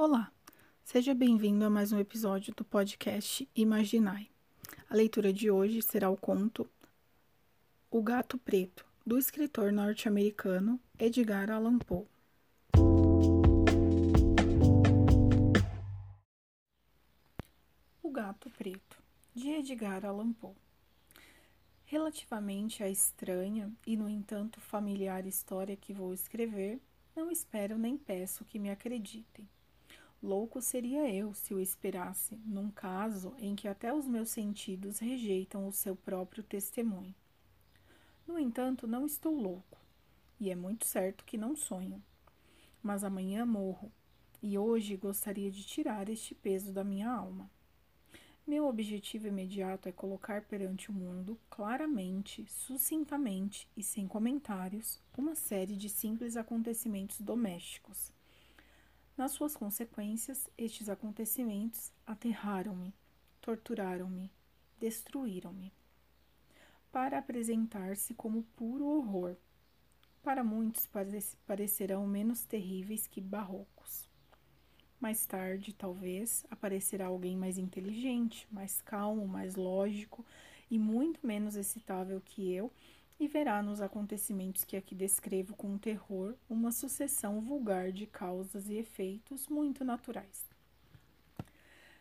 Olá, seja bem-vindo a mais um episódio do podcast Imaginai. A leitura de hoje será o conto O Gato Preto, do escritor norte-americano Edgar Allan Poe. O Gato Preto, de Edgar Allan Poe. Relativamente à estranha e, no entanto, familiar história que vou escrever, não espero nem peço que me acreditem. Louco seria eu se o esperasse, num caso em que até os meus sentidos rejeitam o seu próprio testemunho. No entanto, não estou louco, e é muito certo que não sonho. Mas amanhã morro, e hoje gostaria de tirar este peso da minha alma. Meu objetivo imediato é colocar perante o mundo, claramente, sucintamente e sem comentários, uma série de simples acontecimentos domésticos nas suas consequências, estes acontecimentos aterraram-me, torturaram-me, destruíram-me. Para apresentar-se como puro horror. Para muitos parecerão menos terríveis que barrocos. Mais tarde, talvez, aparecerá alguém mais inteligente, mais calmo, mais lógico e muito menos excitável que eu e verá nos acontecimentos que aqui descrevo com terror uma sucessão vulgar de causas e efeitos muito naturais.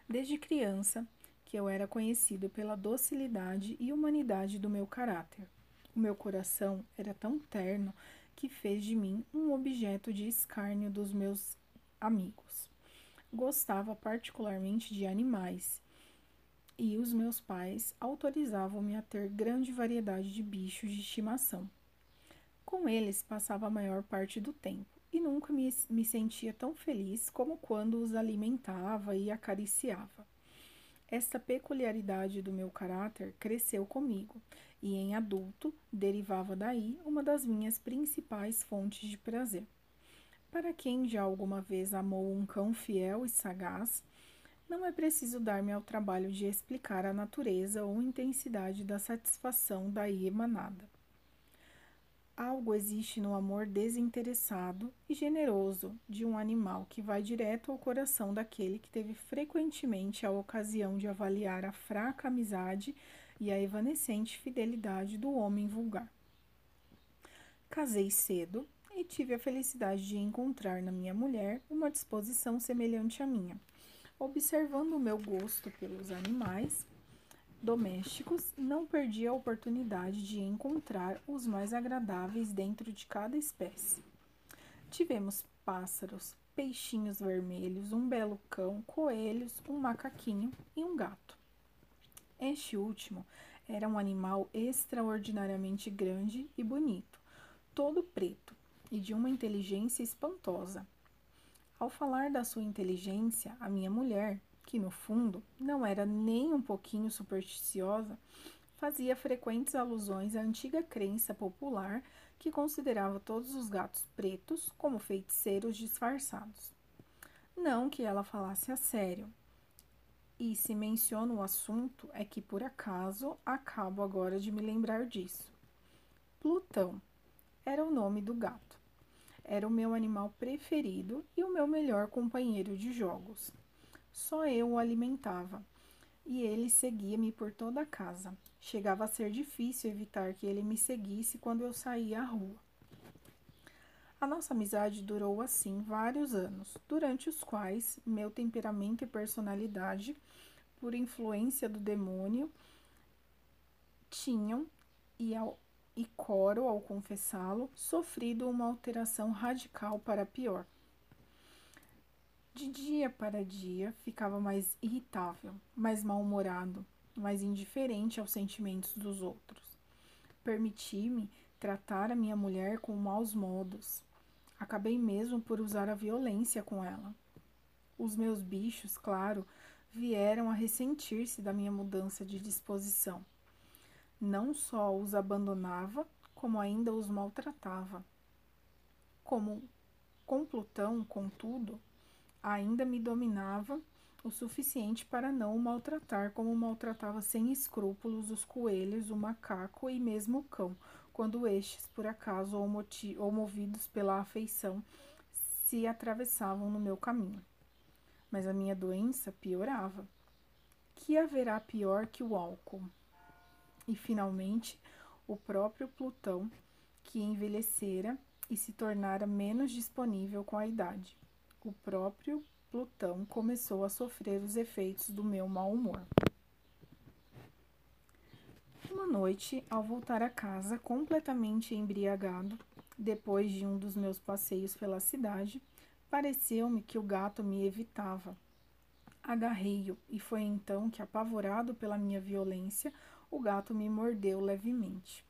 Desde criança, que eu era conhecido pela docilidade e humanidade do meu caráter. O meu coração era tão terno que fez de mim um objeto de escárnio dos meus amigos. Gostava particularmente de animais e os meus pais autorizavam-me a ter grande variedade de bichos de estimação. Com eles passava a maior parte do tempo e nunca me, me sentia tão feliz como quando os alimentava e acariciava. Esta peculiaridade do meu caráter cresceu comigo e, em adulto, derivava daí uma das minhas principais fontes de prazer. Para quem já alguma vez amou um cão fiel e sagaz, não é preciso dar-me ao trabalho de explicar a natureza ou intensidade da satisfação daí emanada. Algo existe no amor desinteressado e generoso de um animal que vai direto ao coração daquele que teve frequentemente a ocasião de avaliar a fraca amizade e a evanescente fidelidade do homem vulgar. Casei cedo e tive a felicidade de encontrar na minha mulher uma disposição semelhante à minha Observando o meu gosto pelos animais domésticos, não perdi a oportunidade de encontrar os mais agradáveis dentro de cada espécie. Tivemos pássaros, peixinhos vermelhos, um belo cão, coelhos, um macaquinho e um gato. Este último era um animal extraordinariamente grande e bonito, todo preto e de uma inteligência espantosa. Ao falar da sua inteligência, a minha mulher, que no fundo não era nem um pouquinho supersticiosa, fazia frequentes alusões à antiga crença popular que considerava todos os gatos pretos como feiticeiros disfarçados. Não que ela falasse a sério. E se menciono o assunto é que por acaso acabo agora de me lembrar disso. Plutão era o nome do gato. Era o meu animal preferido e o meu melhor companheiro de jogos. Só eu o alimentava e ele seguia-me por toda a casa. Chegava a ser difícil evitar que ele me seguisse quando eu saía à rua. A nossa amizade durou assim vários anos, durante os quais meu temperamento e personalidade, por influência do demônio, tinham e ao e Coro, ao confessá-lo, sofrido uma alteração radical para pior. De dia para dia ficava mais irritável, mais mal-humorado, mais indiferente aos sentimentos dos outros. Permiti-me tratar a minha mulher com maus modos. Acabei mesmo por usar a violência com ela. Os meus bichos, claro, vieram a ressentir-se da minha mudança de disposição não só os abandonava, como ainda os maltratava. Como com Plutão, contudo, ainda me dominava o suficiente para não o maltratar como maltratava sem escrúpulos os coelhos, o macaco e mesmo o cão, quando estes, por acaso ou, movidos pela afeição, se atravessavam no meu caminho. mas a minha doença piorava. Que haverá pior que o álcool? E finalmente, o próprio Plutão, que envelhecera e se tornara menos disponível com a idade. O próprio Plutão começou a sofrer os efeitos do meu mau humor. Uma noite, ao voltar a casa completamente embriagado, depois de um dos meus passeios pela cidade, pareceu-me que o gato me evitava. Agarrei-o e foi então que, apavorado pela minha violência, o gato me mordeu levemente.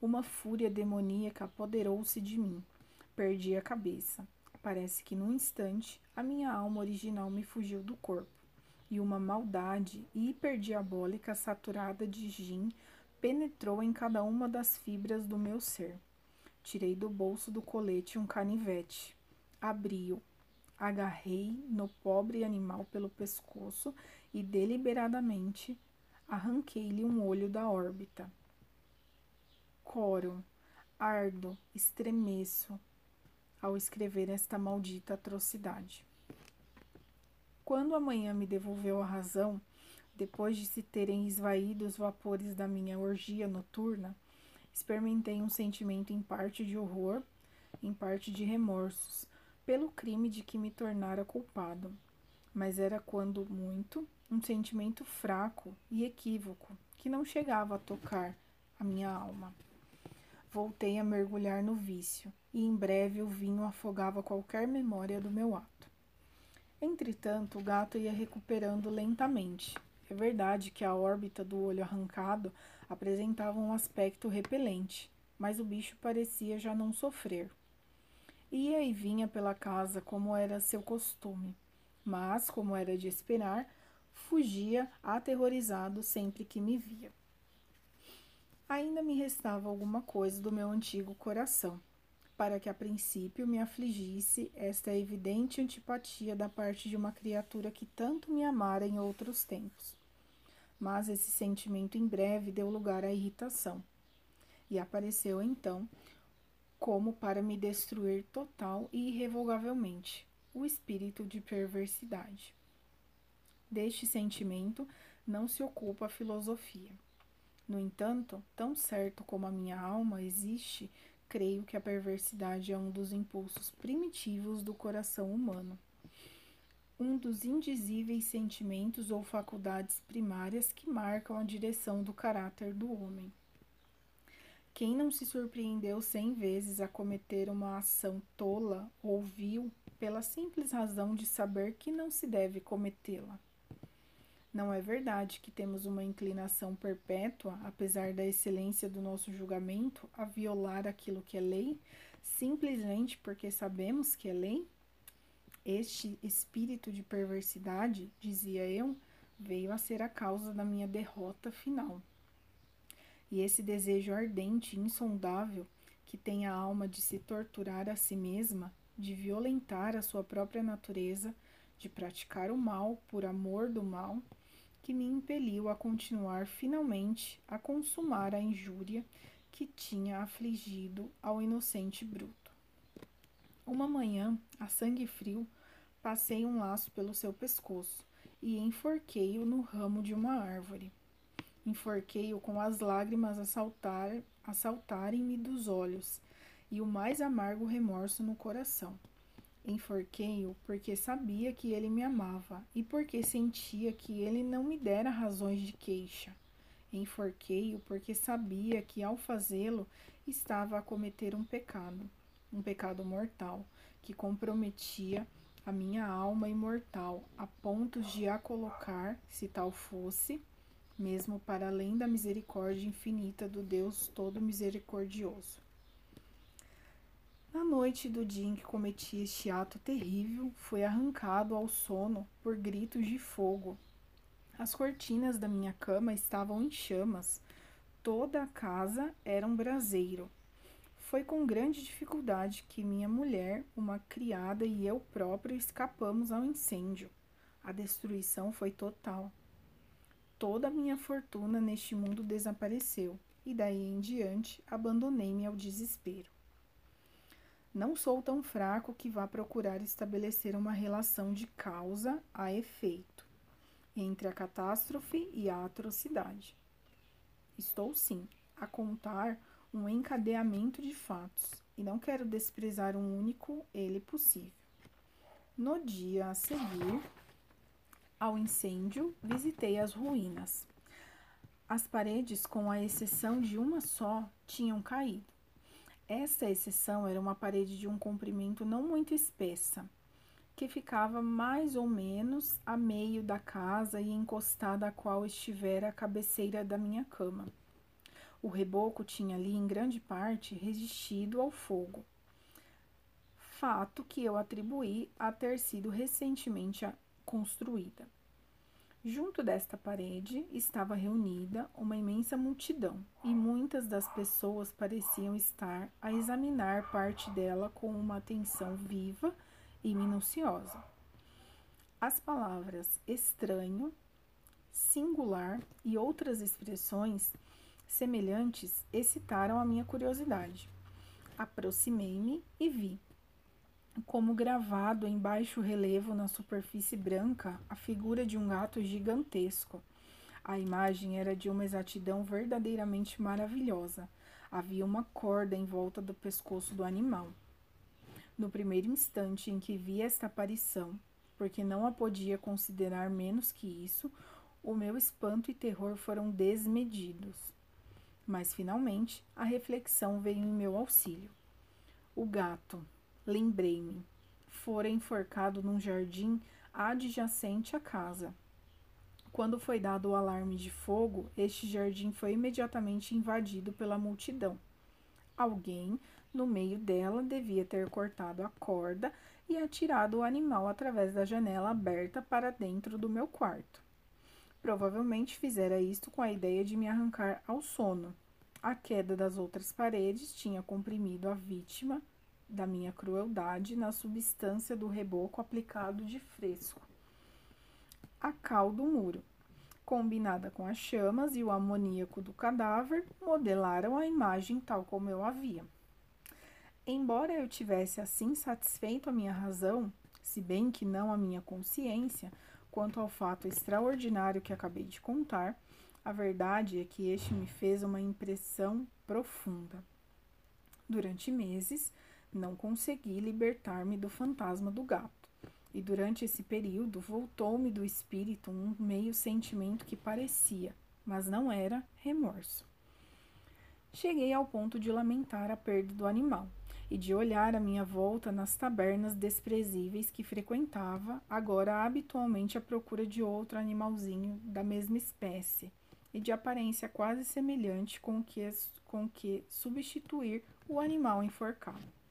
Uma fúria demoníaca apoderou-se de mim. Perdi a cabeça. Parece que num instante a minha alma original me fugiu do corpo, e uma maldade hiperdiabólica saturada de gin penetrou em cada uma das fibras do meu ser. Tirei do bolso do colete um canivete, abri-o, agarrei no pobre animal pelo pescoço e deliberadamente arranquei-lhe um olho da órbita. Coro, ardo, estremeço, ao escrever esta maldita atrocidade. Quando amanhã me devolveu a razão, depois de se terem esvaído os vapores da minha orgia noturna, experimentei um sentimento em parte de horror, em parte de remorsos, pelo crime de que me tornara culpado. Mas era, quando muito, um sentimento fraco e equívoco, que não chegava a tocar a minha alma. Voltei a mergulhar no vício, e em breve o vinho afogava qualquer memória do meu ato. Entretanto, o gato ia recuperando lentamente. É verdade que a órbita do olho arrancado apresentava um aspecto repelente, mas o bicho parecia já não sofrer. Ia e vinha pela casa como era seu costume, mas, como era de esperar, fugia aterrorizado sempre que me via ainda me restava alguma coisa do meu antigo coração, para que a princípio me afligisse esta evidente antipatia da parte de uma criatura que tanto me amara em outros tempos. Mas esse sentimento em breve deu lugar à irritação, e apareceu então, como para me destruir total e irrevogavelmente, o espírito de perversidade. Deste sentimento não se ocupa a filosofia. No entanto, tão certo como a minha alma existe, creio que a perversidade é um dos impulsos primitivos do coração humano. Um dos indizíveis sentimentos ou faculdades primárias que marcam a direção do caráter do homem. Quem não se surpreendeu cem vezes a cometer uma ação tola ou vil pela simples razão de saber que não se deve cometê-la? Não é verdade que temos uma inclinação perpétua, apesar da excelência do nosso julgamento, a violar aquilo que é lei, simplesmente porque sabemos que é lei? Este espírito de perversidade, dizia eu, veio a ser a causa da minha derrota final. E esse desejo ardente e insondável, que tem a alma de se torturar a si mesma, de violentar a sua própria natureza, de praticar o mal por amor do mal, que me impeliu a continuar finalmente a consumar a injúria que tinha afligido ao inocente bruto. Uma manhã, a sangue frio, passei um laço pelo seu pescoço e enforquei-o no ramo de uma árvore. Enforquei-o com as lágrimas a, saltar, a saltarem-me dos olhos e o mais amargo remorso no coração. Enforquei-o porque sabia que ele me amava e porque sentia que ele não me dera razões de queixa. Enforquei-o porque sabia que ao fazê-lo estava a cometer um pecado, um pecado mortal, que comprometia a minha alma imortal a ponto de a colocar, se tal fosse, mesmo para além da misericórdia infinita do Deus todo misericordioso. Na noite do dia em que cometi este ato terrível, fui arrancado ao sono por gritos de fogo. As cortinas da minha cama estavam em chamas. Toda a casa era um braseiro. Foi com grande dificuldade que minha mulher, uma criada e eu próprio escapamos ao incêndio. A destruição foi total. Toda a minha fortuna neste mundo desapareceu, e daí em diante abandonei-me ao desespero. Não sou tão fraco que vá procurar estabelecer uma relação de causa a efeito entre a catástrofe e a atrocidade. Estou, sim, a contar um encadeamento de fatos e não quero desprezar um único ele possível. No dia a seguir ao incêndio, visitei as ruínas. As paredes, com a exceção de uma só, tinham caído. Esta exceção era uma parede de um comprimento não muito espessa, que ficava mais ou menos a meio da casa e encostada a qual estivera a cabeceira da minha cama. O reboco tinha ali, em grande parte, resistido ao fogo, fato que eu atribuí a ter sido recentemente construída. Junto desta parede estava reunida uma imensa multidão, e muitas das pessoas pareciam estar a examinar parte dela com uma atenção viva e minuciosa. As palavras estranho, singular e outras expressões semelhantes excitaram a minha curiosidade. Aproximei-me e vi como gravado em baixo relevo na superfície branca a figura de um gato gigantesco. A imagem era de uma exatidão verdadeiramente maravilhosa. Havia uma corda em volta do pescoço do animal. No primeiro instante em que vi esta aparição, porque não a podia considerar menos que isso, o meu espanto e terror foram desmedidos. Mas finalmente a reflexão veio em meu auxílio. O gato, Lembrei-me, fora enforcado num jardim adjacente à casa. Quando foi dado o alarme de fogo, este jardim foi imediatamente invadido pela multidão. Alguém, no meio dela, devia ter cortado a corda e atirado o animal através da janela aberta para dentro do meu quarto. Provavelmente fizera isto com a ideia de me arrancar ao sono. A queda das outras paredes tinha comprimido a vítima da minha crueldade na substância do reboco aplicado de fresco. A cal do muro, combinada com as chamas e o amoníaco do cadáver, modelaram a imagem tal como eu havia. Embora eu tivesse assim satisfeito a minha razão, se bem que não a minha consciência, quanto ao fato extraordinário que acabei de contar, a verdade é que este me fez uma impressão profunda. Durante meses, não consegui libertar-me do fantasma do gato. E durante esse período voltou-me do espírito um meio sentimento que parecia, mas não era, remorso. Cheguei ao ponto de lamentar a perda do animal e de olhar à minha volta nas tabernas desprezíveis que frequentava, agora habitualmente à procura de outro animalzinho da mesma espécie e de aparência quase semelhante com que, com que substituir o animal enforcado.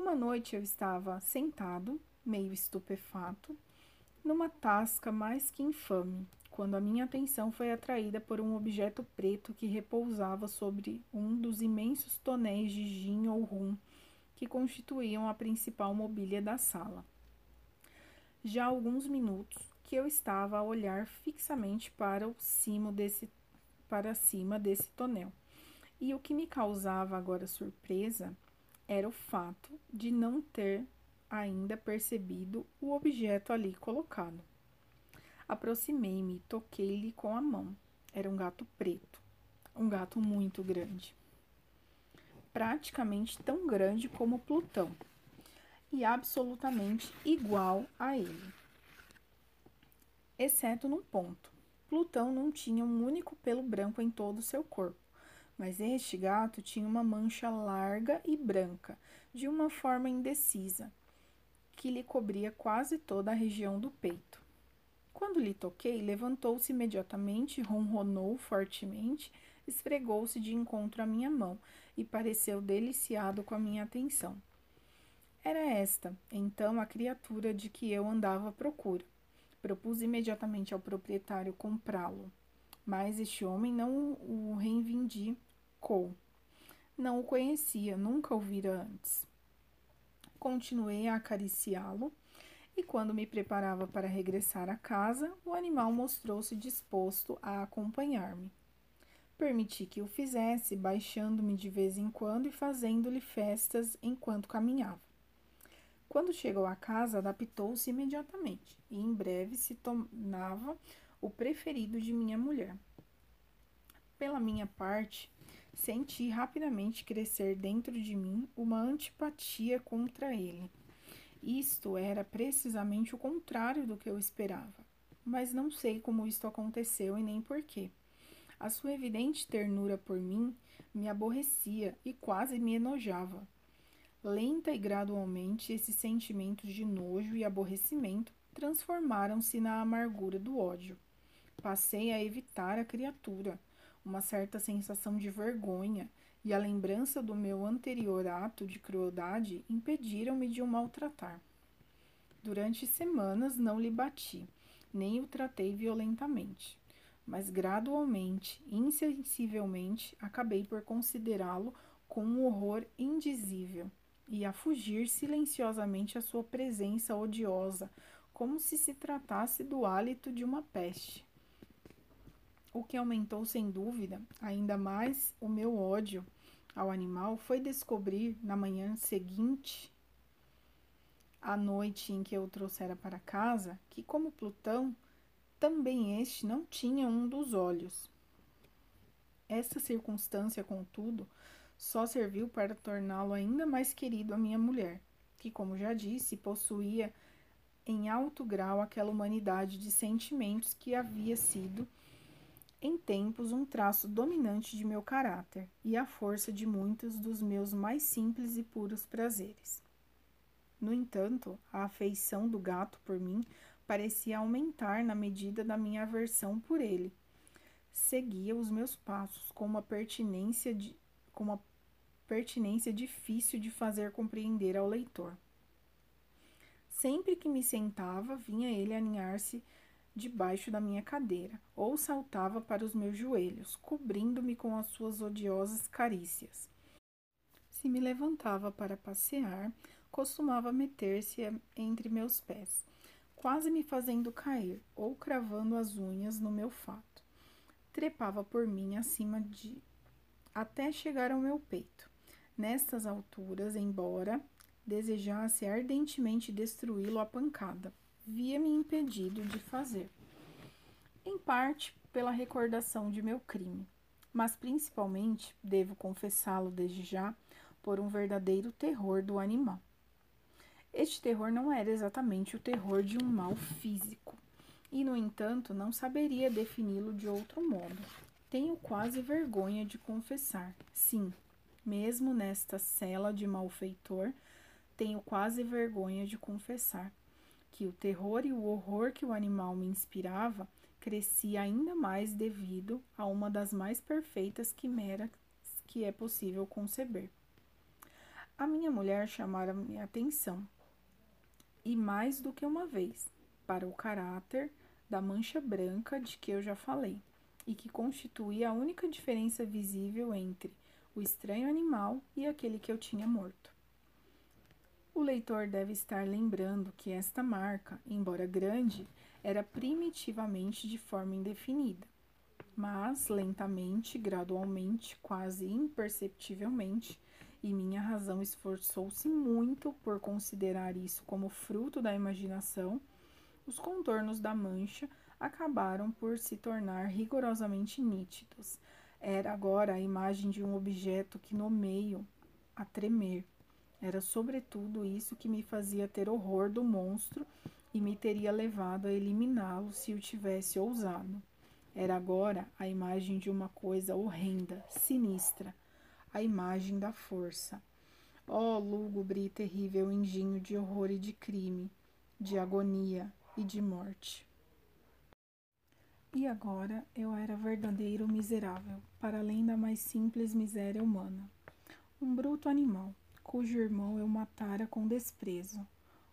Uma noite eu estava sentado, meio estupefato, numa tasca mais que infame, quando a minha atenção foi atraída por um objeto preto que repousava sobre um dos imensos tonéis de gin ou rum que constituíam a principal mobília da sala. Já há alguns minutos que eu estava a olhar fixamente para o cimo desse para cima desse tonel. E o que me causava agora surpresa era o fato de não ter ainda percebido o objeto ali colocado. Aproximei-me e toquei-lhe com a mão. Era um gato preto, um gato muito grande. Praticamente tão grande como Plutão e absolutamente igual a ele. Exceto num ponto. Plutão não tinha um único pelo branco em todo o seu corpo mas este gato tinha uma mancha larga e branca, de uma forma indecisa, que lhe cobria quase toda a região do peito. Quando lhe toquei, levantou-se imediatamente, ronronou fortemente, esfregou-se de encontro à minha mão e pareceu deliciado com a minha atenção. Era esta, então, a criatura de que eu andava à procura. Propus imediatamente ao proprietário comprá-lo, mas este homem não o reivindicou ficou. Não o conhecia, nunca o vira antes. Continuei a acariciá-lo e, quando me preparava para regressar à casa, o animal mostrou-se disposto a acompanhar-me. Permiti que o fizesse, baixando-me de vez em quando e fazendo-lhe festas enquanto caminhava. Quando chegou à casa, adaptou-se imediatamente e em breve se tornava o preferido de minha mulher. Pela minha parte, senti rapidamente crescer dentro de mim uma antipatia contra ele. Isto era precisamente o contrário do que eu esperava, mas não sei como isto aconteceu e nem porquê. A sua evidente ternura por mim me aborrecia e quase me enojava. Lenta e gradualmente, esses sentimentos de nojo e aborrecimento transformaram-se na amargura do ódio. Passei a evitar a criatura. Uma certa sensação de vergonha e a lembrança do meu anterior ato de crueldade impediram-me de o maltratar. Durante semanas não lhe bati, nem o tratei violentamente, mas gradualmente, insensivelmente, acabei por considerá-lo com um horror indizível e a fugir silenciosamente à sua presença odiosa, como se se tratasse do hálito de uma peste. O que aumentou sem dúvida ainda mais o meu ódio ao animal foi descobrir na manhã seguinte, à noite em que eu o trouxera para casa, que, como Plutão, também este não tinha um dos olhos. Essa circunstância, contudo, só serviu para torná-lo ainda mais querido à minha mulher, que, como já disse, possuía em alto grau aquela humanidade de sentimentos que havia sido, em tempos, um traço dominante de meu caráter e a força de muitos dos meus mais simples e puros prazeres. No entanto, a afeição do gato por mim parecia aumentar na medida da minha aversão por ele. Seguia os meus passos com uma pertinência de, com uma pertinência difícil de fazer compreender ao leitor. Sempre que me sentava, vinha ele aninhar-se debaixo da minha cadeira, ou saltava para os meus joelhos, cobrindo-me com as suas odiosas carícias. Se me levantava para passear, costumava meter-se entre meus pés, quase me fazendo cair, ou cravando as unhas no meu fato. Trepava por mim acima de até chegar ao meu peito. Nestas alturas, embora desejasse ardentemente destruí-lo à pancada, via-me impedido de fazer. Em parte pela recordação de meu crime, mas principalmente, devo confessá-lo desde já, por um verdadeiro terror do animal. Este terror não era exatamente o terror de um mal físico, e, no entanto, não saberia defini-lo de outro modo. Tenho quase vergonha de confessar, sim, mesmo nesta cela de malfeitor, tenho quase vergonha de confessar que o terror e o horror que o animal me inspirava crescia ainda mais devido a uma das mais perfeitas quimeras que é possível conceber. A minha mulher chamara minha atenção, e mais do que uma vez, para o caráter da mancha branca de que eu já falei, e que constituía a única diferença visível entre o estranho animal e aquele que eu tinha morto. O leitor deve estar lembrando que esta marca, embora grande, era primitivamente de forma indefinida, mas lentamente, gradualmente, quase imperceptivelmente, e minha razão esforçou-se muito por considerar isso como fruto da imaginação, os contornos da mancha acabaram por se tornar rigorosamente nítidos, era agora a imagem de um objeto que no meio a tremer. Era sobretudo isso que me fazia ter horror do monstro e me teria levado a eliminá-lo se o tivesse ousado. Era agora a imagem de uma coisa horrenda, sinistra, a imagem da força. Oh, lúgubre e terrível engenho de horror e de crime, de agonia e de morte. E agora eu era verdadeiro miserável, para além da mais simples miséria humana. Um bruto animal, cujo irmão eu matara com desprezo.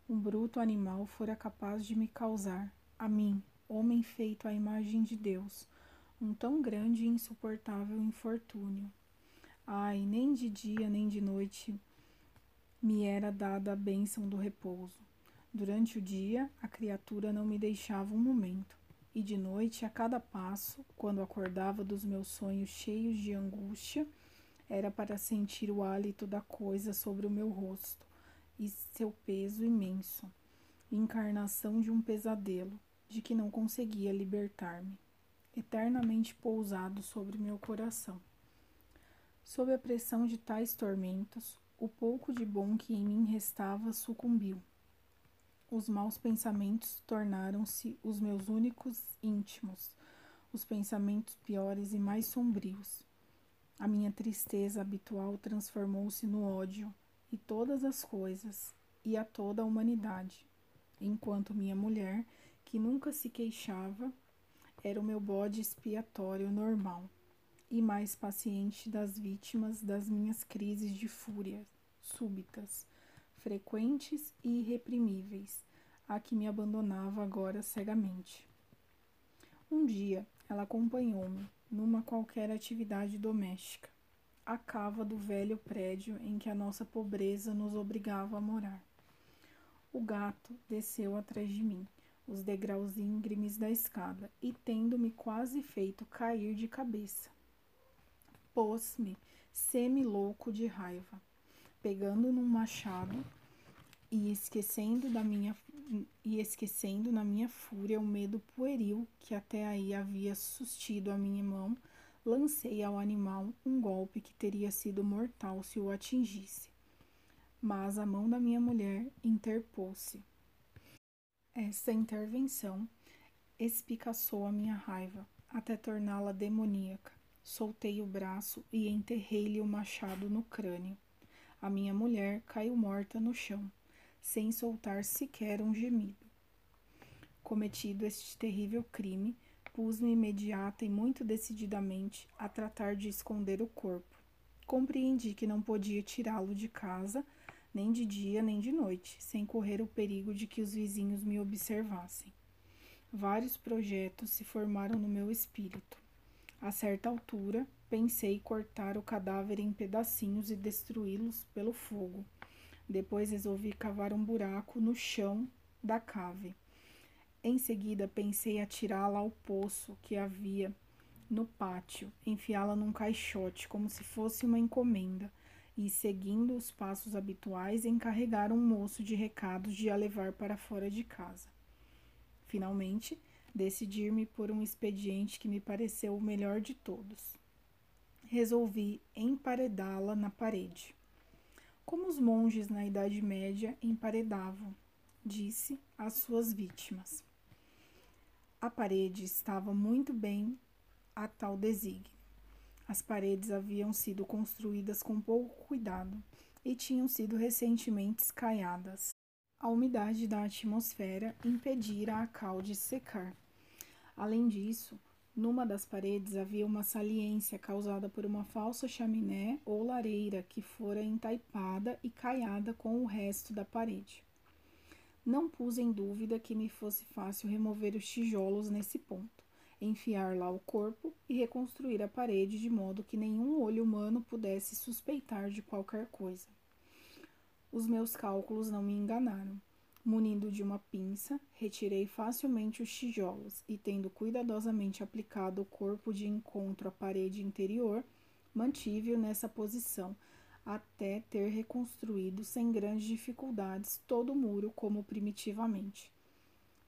Um bruto animal fora capaz de me causar, a mim, homem feito à imagem de Deus, um tão grande e insuportável infortúnio. Ai, nem de dia nem de noite me era dada a bênção do repouso. Durante o dia, a criatura não me deixava um momento e de noite, a cada passo, quando acordava dos meus sonhos cheios de angústia, era para sentir o hálito da coisa sobre o meu rosto e seu peso imenso, encarnação de um pesadelo, de que não conseguia libertar-me, eternamente pousado sobre meu coração. Sob a pressão de tais tormentos, o pouco de bom que em mim restava sucumbiu os maus pensamentos tornaram-se os meus únicos íntimos, os pensamentos piores e mais sombrios. A minha tristeza habitual transformou-se no ódio e todas as coisas e a toda a humanidade, enquanto minha mulher, que nunca se queixava, era o meu bode expiatório normal e mais paciente das vítimas das minhas crises de fúria súbitas frequentes e irreprimíveis, a que me abandonava agora cegamente. Um dia ela acompanhou-me numa qualquer atividade doméstica, à cava do velho prédio em que a nossa pobreza nos obrigava a morar. O gato desceu atrás de mim, os degraus íngremes da escada, e tendo-me quase feito cair de cabeça. Pôs-me semi-louco de raiva. Pegando num machado, e esquecendo da minha e esquecendo na minha fúria o medo pueril que até aí havia sustido a minha mão, lancei ao animal um golpe que teria sido mortal se o atingisse. Mas a mão da minha mulher interpôs-se. Esta intervenção espicaçou a minha raiva até torná-la demoníaca. Soltei o braço e enterrei-lhe o machado no crânio. A minha mulher caiu morta no chão sem soltar sequer um gemido. Cometido este terrível crime, pus-me imediata e muito decididamente a tratar de esconder o corpo. Compreendi que não podia tirá-lo de casa, nem de dia nem de noite, sem correr o perigo de que os vizinhos me observassem. Vários projetos se formaram no meu espírito. A certa altura, pensei cortar o cadáver em pedacinhos e destruí-los pelo fogo. Depois resolvi cavar um buraco no chão da cave. Em seguida, pensei atirá-la ao poço que havia no pátio, enfiá-la num caixote como se fosse uma encomenda e, seguindo os passos habituais, encarregar um moço de recados de a levar para fora de casa. Finalmente, decidi-me por um expediente que me pareceu o melhor de todos. Resolvi emparedá-la na parede como os monges na Idade Média emparedavam, disse às suas vítimas. A parede estava muito bem a tal desígnio. As paredes haviam sido construídas com pouco cuidado e tinham sido recentemente escaiadas. A umidade da atmosfera impedira a cal de secar. Além disso, numa das paredes havia uma saliência causada por uma falsa chaminé ou lareira que fora entaipada e caiada com o resto da parede. Não pus em dúvida que me fosse fácil remover os tijolos nesse ponto, enfiar lá o corpo e reconstruir a parede de modo que nenhum olho humano pudesse suspeitar de qualquer coisa. Os meus cálculos não me enganaram. Munido de uma pinça, retirei facilmente os tijolos e, tendo cuidadosamente aplicado o corpo de encontro à parede interior, mantive-o nessa posição até ter reconstruído sem grandes dificuldades todo o muro como primitivamente.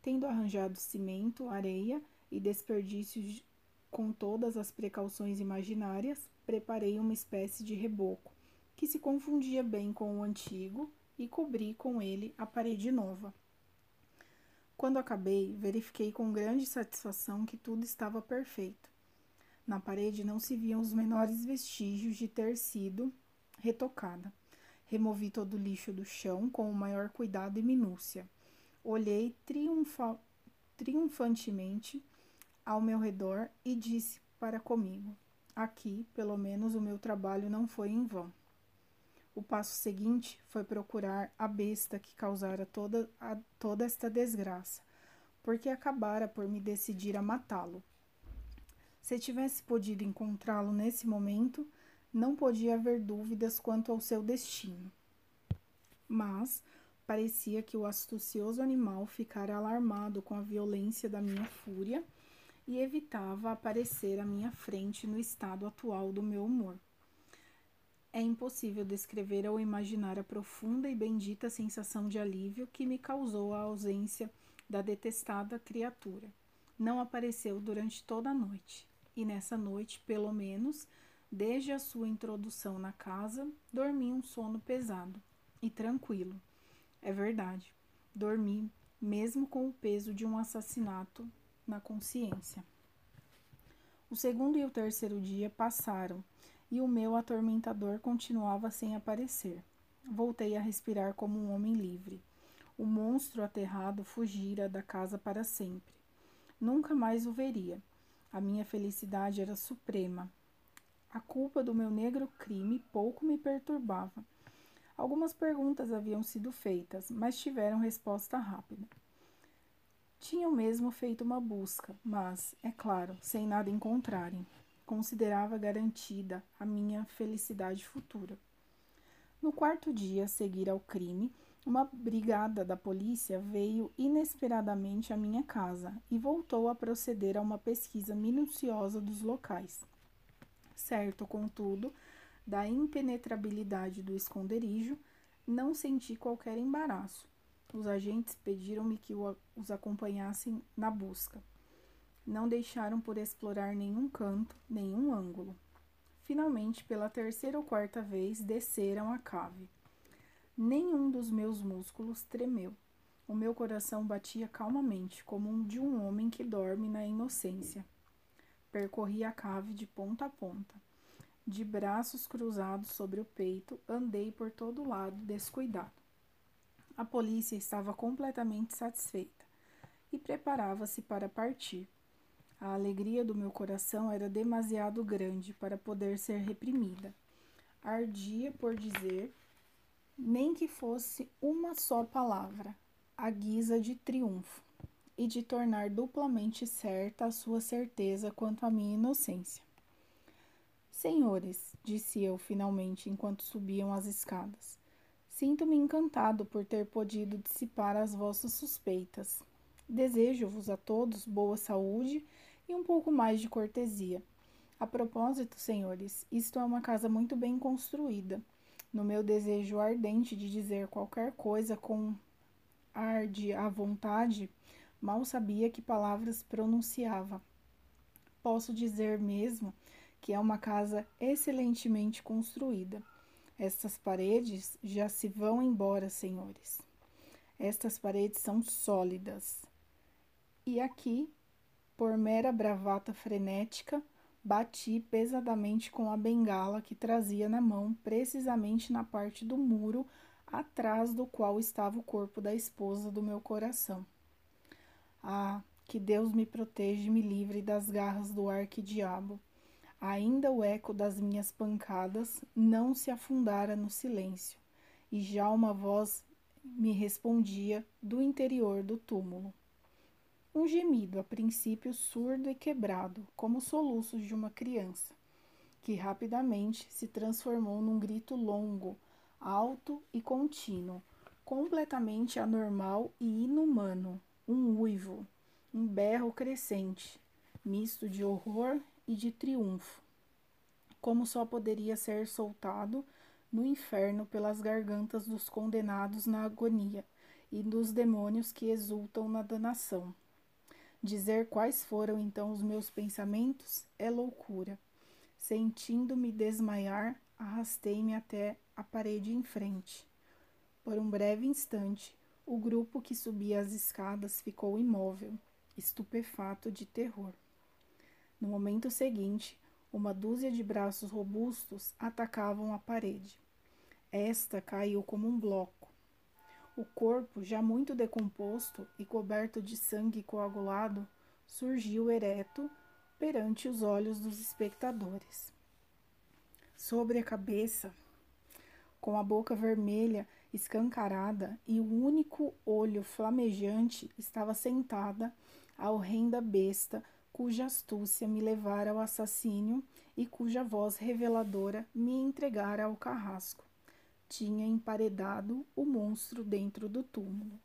Tendo arranjado cimento, areia e desperdícios com todas as precauções imaginárias, preparei uma espécie de reboco, que se confundia bem com o antigo e cobri com ele a parede nova. Quando acabei, verifiquei com grande satisfação que tudo estava perfeito. Na parede não se viam os menores vestígios de ter sido retocada. Removi todo o lixo do chão com o maior cuidado e minúcia. Olhei triunfa triunfantemente ao meu redor e disse para comigo: Aqui, pelo menos, o meu trabalho não foi em vão. O passo seguinte foi procurar a besta que causara toda, a, toda esta desgraça, porque acabara por me decidir a matá-lo. Se tivesse podido encontrá-lo nesse momento, não podia haver dúvidas quanto ao seu destino. Mas parecia que o astucioso animal ficara alarmado com a violência da minha fúria e evitava aparecer à minha frente no estado atual do meu humor. É impossível descrever ou imaginar a profunda e bendita sensação de alívio que me causou a ausência da detestada criatura. Não apareceu durante toda a noite, e nessa noite, pelo menos, desde a sua introdução na casa, dormi um sono pesado e tranquilo. É verdade, dormi mesmo com o peso de um assassinato na consciência. O segundo e o terceiro dia passaram e o meu atormentador continuava sem aparecer. Voltei a respirar como um homem livre. O monstro aterrado fugira da casa para sempre. Nunca mais o veria. A minha felicidade era suprema. A culpa do meu negro crime pouco me perturbava. Algumas perguntas haviam sido feitas, mas tiveram resposta rápida. Tinham mesmo feito uma busca, mas, é claro, sem nada encontrarem. Considerava garantida a minha felicidade futura. No quarto dia a seguir ao crime, uma brigada da polícia veio inesperadamente à minha casa e voltou a proceder a uma pesquisa minuciosa dos locais. Certo, contudo, da impenetrabilidade do esconderijo, não senti qualquer embaraço. Os agentes pediram-me que os acompanhassem na busca. Não deixaram por explorar nenhum canto, nenhum ângulo. Finalmente, pela terceira ou quarta vez, desceram a cave. Nenhum dos meus músculos tremeu. O meu coração batia calmamente, como um de um homem que dorme na inocência. Percorri a cave de ponta a ponta. De braços cruzados sobre o peito, andei por todo lado, descuidado. A polícia estava completamente satisfeita e preparava-se para partir. A alegria do meu coração era demasiado grande para poder ser reprimida. Ardia por dizer, nem que fosse uma só palavra, a guisa de triunfo, e de tornar duplamente certa a sua certeza quanto à minha inocência. Senhores, disse eu finalmente enquanto subiam as escadas, Sinto-me encantado por ter podido dissipar as vossas suspeitas. Desejo-vos a todos boa saúde e um pouco mais de cortesia. A propósito, senhores, isto é uma casa muito bem construída. No meu desejo ardente de dizer qualquer coisa com ar de à vontade, mal sabia que palavras pronunciava. Posso dizer mesmo que é uma casa excelentemente construída. Estas paredes já se vão embora, senhores. Estas paredes são sólidas. E aqui, por mera bravata frenética, bati pesadamente com a bengala que trazia na mão, precisamente na parte do muro atrás do qual estava o corpo da esposa do meu coração. Ah, que Deus me proteja e me livre das garras do arquidiabo. Ainda o eco das minhas pancadas não se afundara no silêncio, e já uma voz me respondia do interior do túmulo. Um gemido, a princípio surdo e quebrado, como soluços de uma criança, que rapidamente se transformou num grito longo, alto e contínuo, completamente anormal e inumano, um uivo, um berro crescente, misto de horror e de triunfo, como só poderia ser soltado no inferno pelas gargantas dos condenados na agonia e dos demônios que exultam na danação. Dizer quais foram então os meus pensamentos é loucura. Sentindo-me desmaiar, arrastei-me até a parede em frente. Por um breve instante, o grupo que subia as escadas ficou imóvel, estupefato de terror. No momento seguinte, uma dúzia de braços robustos atacavam a parede. Esta caiu como um bloco. O corpo, já muito decomposto e coberto de sangue coagulado, surgiu ereto perante os olhos dos espectadores. Sobre a cabeça, com a boca vermelha escancarada e o único olho flamejante, estava sentada a horrenda besta cuja astúcia me levara ao assassínio e cuja voz reveladora me entregara ao carrasco. Tinha emparedado o monstro dentro do túmulo.